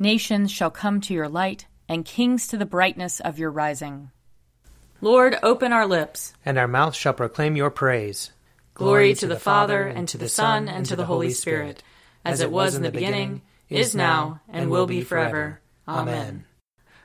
Nations shall come to your light, and kings to the brightness of your rising. Lord, open our lips, and our mouth shall proclaim your praise. Glory to the Father, and to the Son, and to the Holy Spirit, as it was in the beginning, is now, and will be forever. Amen.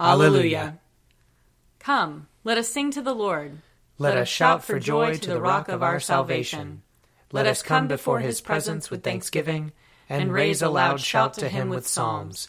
Alleluia. Come, let us sing to the Lord. Let us shout for joy to the rock of our salvation. Let us come before his presence with thanksgiving, and raise a loud shout to him with psalms.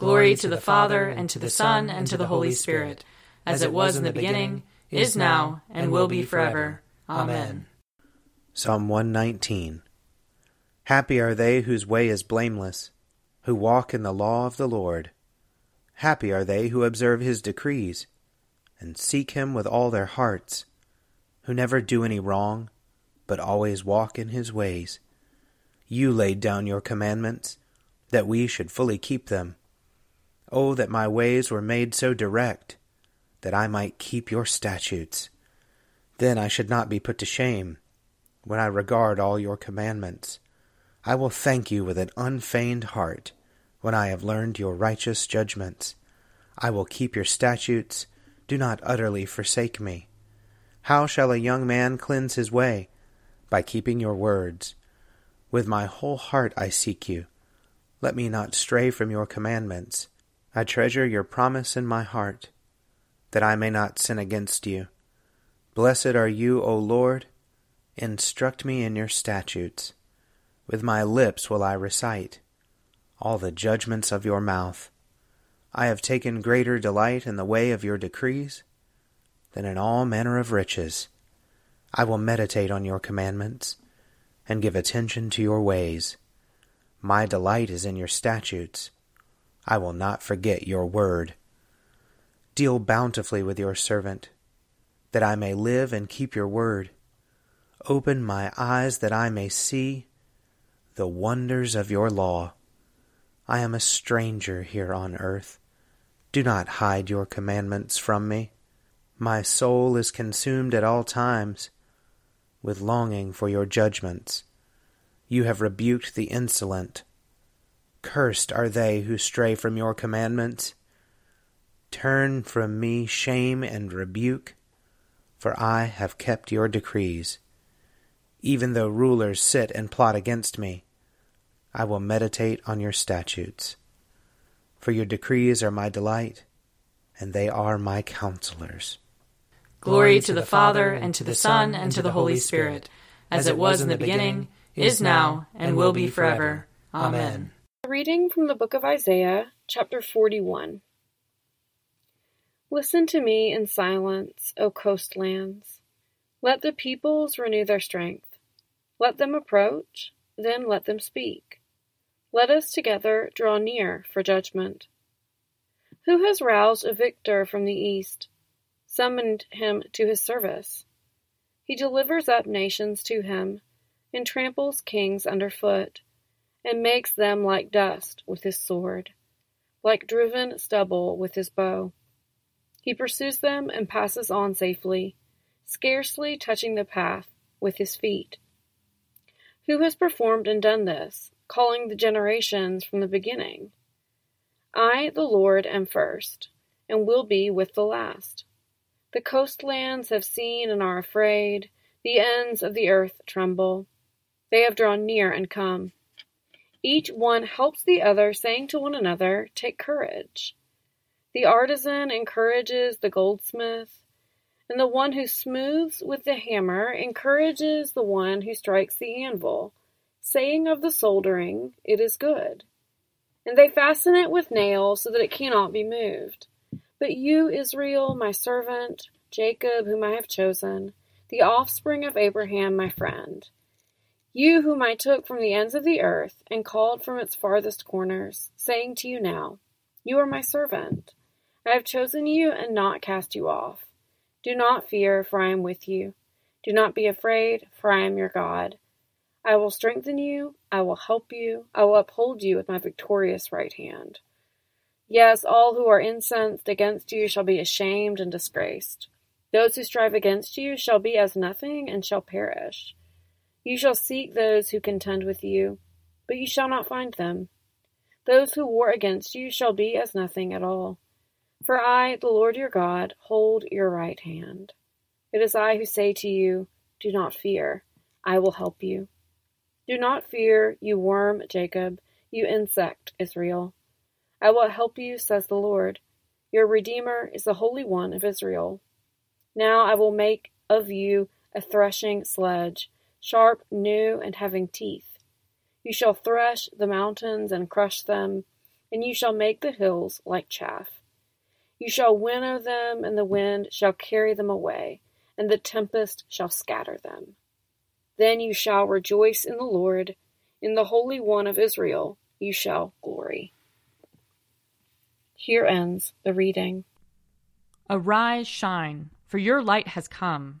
Glory to the Father, and to the Son, and to the Holy Spirit, as it was in the beginning, is now, and will be forever. Amen. Psalm 119 Happy are they whose way is blameless, who walk in the law of the Lord. Happy are they who observe his decrees, and seek him with all their hearts, who never do any wrong, but always walk in his ways. You laid down your commandments, that we should fully keep them. Oh, that my ways were made so direct, that I might keep your statutes. Then I should not be put to shame, when I regard all your commandments. I will thank you with an unfeigned heart, when I have learned your righteous judgments. I will keep your statutes. Do not utterly forsake me. How shall a young man cleanse his way? By keeping your words. With my whole heart I seek you. Let me not stray from your commandments. I treasure your promise in my heart, that I may not sin against you. Blessed are you, O Lord. Instruct me in your statutes. With my lips will I recite all the judgments of your mouth. I have taken greater delight in the way of your decrees than in all manner of riches. I will meditate on your commandments and give attention to your ways. My delight is in your statutes. I will not forget your word. Deal bountifully with your servant, that I may live and keep your word. Open my eyes that I may see the wonders of your law. I am a stranger here on earth. Do not hide your commandments from me. My soul is consumed at all times with longing for your judgments. You have rebuked the insolent Cursed are they who stray from your commandments. Turn from me shame and rebuke, for I have kept your decrees. Even though rulers sit and plot against me, I will meditate on your statutes. For your decrees are my delight, and they are my counselors. Glory to the Father, and to the Son, and to the Holy Spirit, as it was in the beginning, is now, and will be forever. Amen reading from the book of Isaiah, chapter 41. Listen to me in silence, O coastlands. Let the peoples renew their strength. Let them approach, then let them speak. Let us together draw near for judgment. Who has roused a victor from the east, summoned him to his service? He delivers up nations to him, and tramples kings underfoot and makes them like dust with his sword, like driven stubble with his bow. He pursues them and passes on safely, scarcely touching the path with his feet. Who has performed and done this, calling the generations from the beginning? I, the Lord, am first, and will be with the last. The coastlands have seen and are afraid, the ends of the earth tremble. They have drawn near and come. Each one helps the other, saying to one another, Take courage. The artisan encourages the goldsmith, and the one who smooths with the hammer encourages the one who strikes the anvil, saying of the soldering, It is good. And they fasten it with nails so that it cannot be moved. But you, Israel, my servant, Jacob, whom I have chosen, the offspring of Abraham, my friend, you whom I took from the ends of the earth, and called from its farthest corners, saying to you now, You are my servant. I have chosen you and not cast you off. Do not fear, for I am with you. Do not be afraid, for I am your God. I will strengthen you, I will help you, I will uphold you with my victorious right hand. Yes, all who are incensed against you shall be ashamed and disgraced. Those who strive against you shall be as nothing and shall perish. You shall seek those who contend with you, but you shall not find them. Those who war against you shall be as nothing at all. For I, the Lord your God, hold your right hand. It is I who say to you, Do not fear, I will help you. Do not fear, you worm, Jacob, you insect, Israel. I will help you, says the Lord. Your Redeemer is the Holy One of Israel. Now I will make of you a threshing sledge, sharp, new, and having teeth. You shall thresh the mountains and crush them, and you shall make the hills like chaff. You shall winnow them, and the wind shall carry them away, and the tempest shall scatter them. Then you shall rejoice in the Lord, in the Holy One of Israel you shall glory. Here ends the reading. Arise, shine, for your light has come,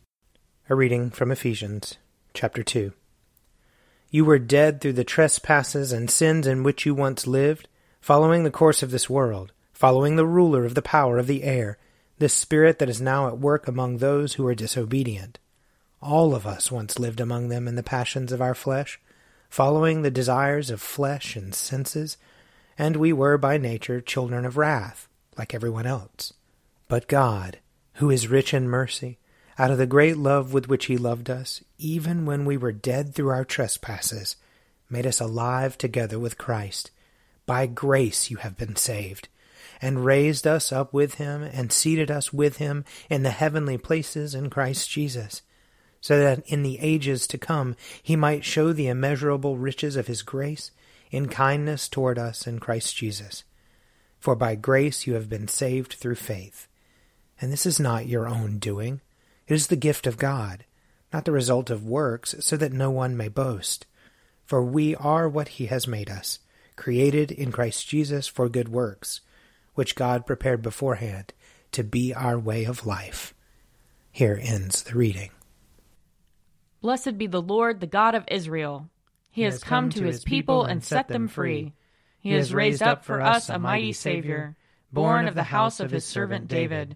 A reading from Ephesians, chapter 2. You were dead through the trespasses and sins in which you once lived, following the course of this world, following the ruler of the power of the air, this spirit that is now at work among those who are disobedient. All of us once lived among them in the passions of our flesh, following the desires of flesh and senses, and we were by nature children of wrath, like everyone else. But God, who is rich in mercy, out of the great love with which he loved us, even when we were dead through our trespasses, made us alive together with Christ. By grace you have been saved, and raised us up with him, and seated us with him in the heavenly places in Christ Jesus, so that in the ages to come he might show the immeasurable riches of his grace in kindness toward us in Christ Jesus. For by grace you have been saved through faith. And this is not your own doing. It is the gift of God, not the result of works, so that no one may boast. For we are what he has made us, created in Christ Jesus for good works, which God prepared beforehand to be our way of life. Here ends the reading. Blessed be the Lord, the God of Israel. He, he has come, come to his people and set them free. He has raised up for us a mighty Savior, born of the house of his servant David.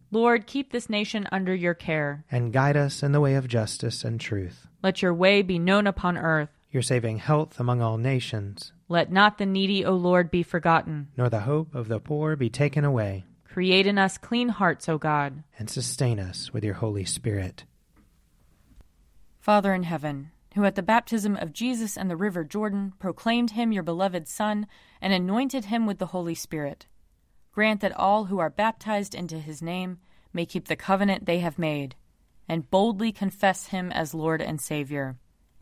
Lord, keep this nation under your care. And guide us in the way of justice and truth. Let your way be known upon earth. Your saving health among all nations. Let not the needy, O Lord, be forgotten. Nor the hope of the poor be taken away. Create in us clean hearts, O God. And sustain us with your Holy Spirit. Father in heaven, who at the baptism of Jesus and the river Jordan proclaimed him your beloved Son and anointed him with the Holy Spirit, grant that all who are baptized into his name may keep the covenant they have made, and boldly confess him as Lord and Savior,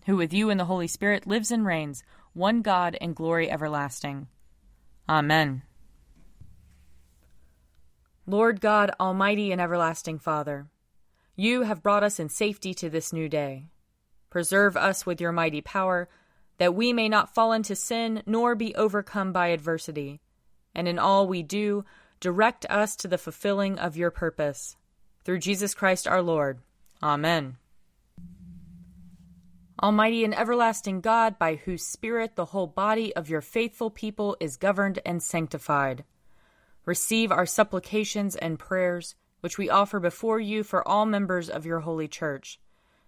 who with you and the Holy Spirit lives and reigns, one God in glory everlasting. Amen. Lord God, Almighty and everlasting Father, you have brought us in safety to this new day. Preserve us with your mighty power, that we may not fall into sin nor be overcome by adversity. And in all we do, direct us to the fulfilling of your purpose. Through Jesus Christ our Lord. Amen. Almighty and everlasting God, by whose Spirit the whole body of your faithful people is governed and sanctified, receive our supplications and prayers which we offer before you for all members of your holy church,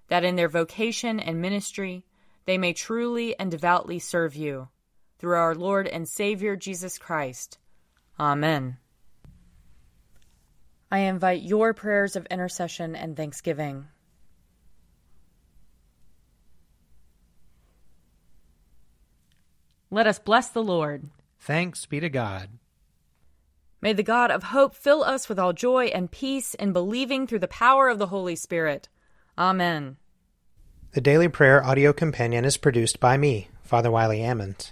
that in their vocation and ministry they may truly and devoutly serve you. Through our Lord and Savior Jesus Christ. Amen. I invite your prayers of intercession and thanksgiving. Let us bless the Lord. Thanks be to God. May the God of hope fill us with all joy and peace in believing through the power of the Holy Spirit. Amen. The Daily Prayer audio companion is produced by me, Father Wiley Ammons.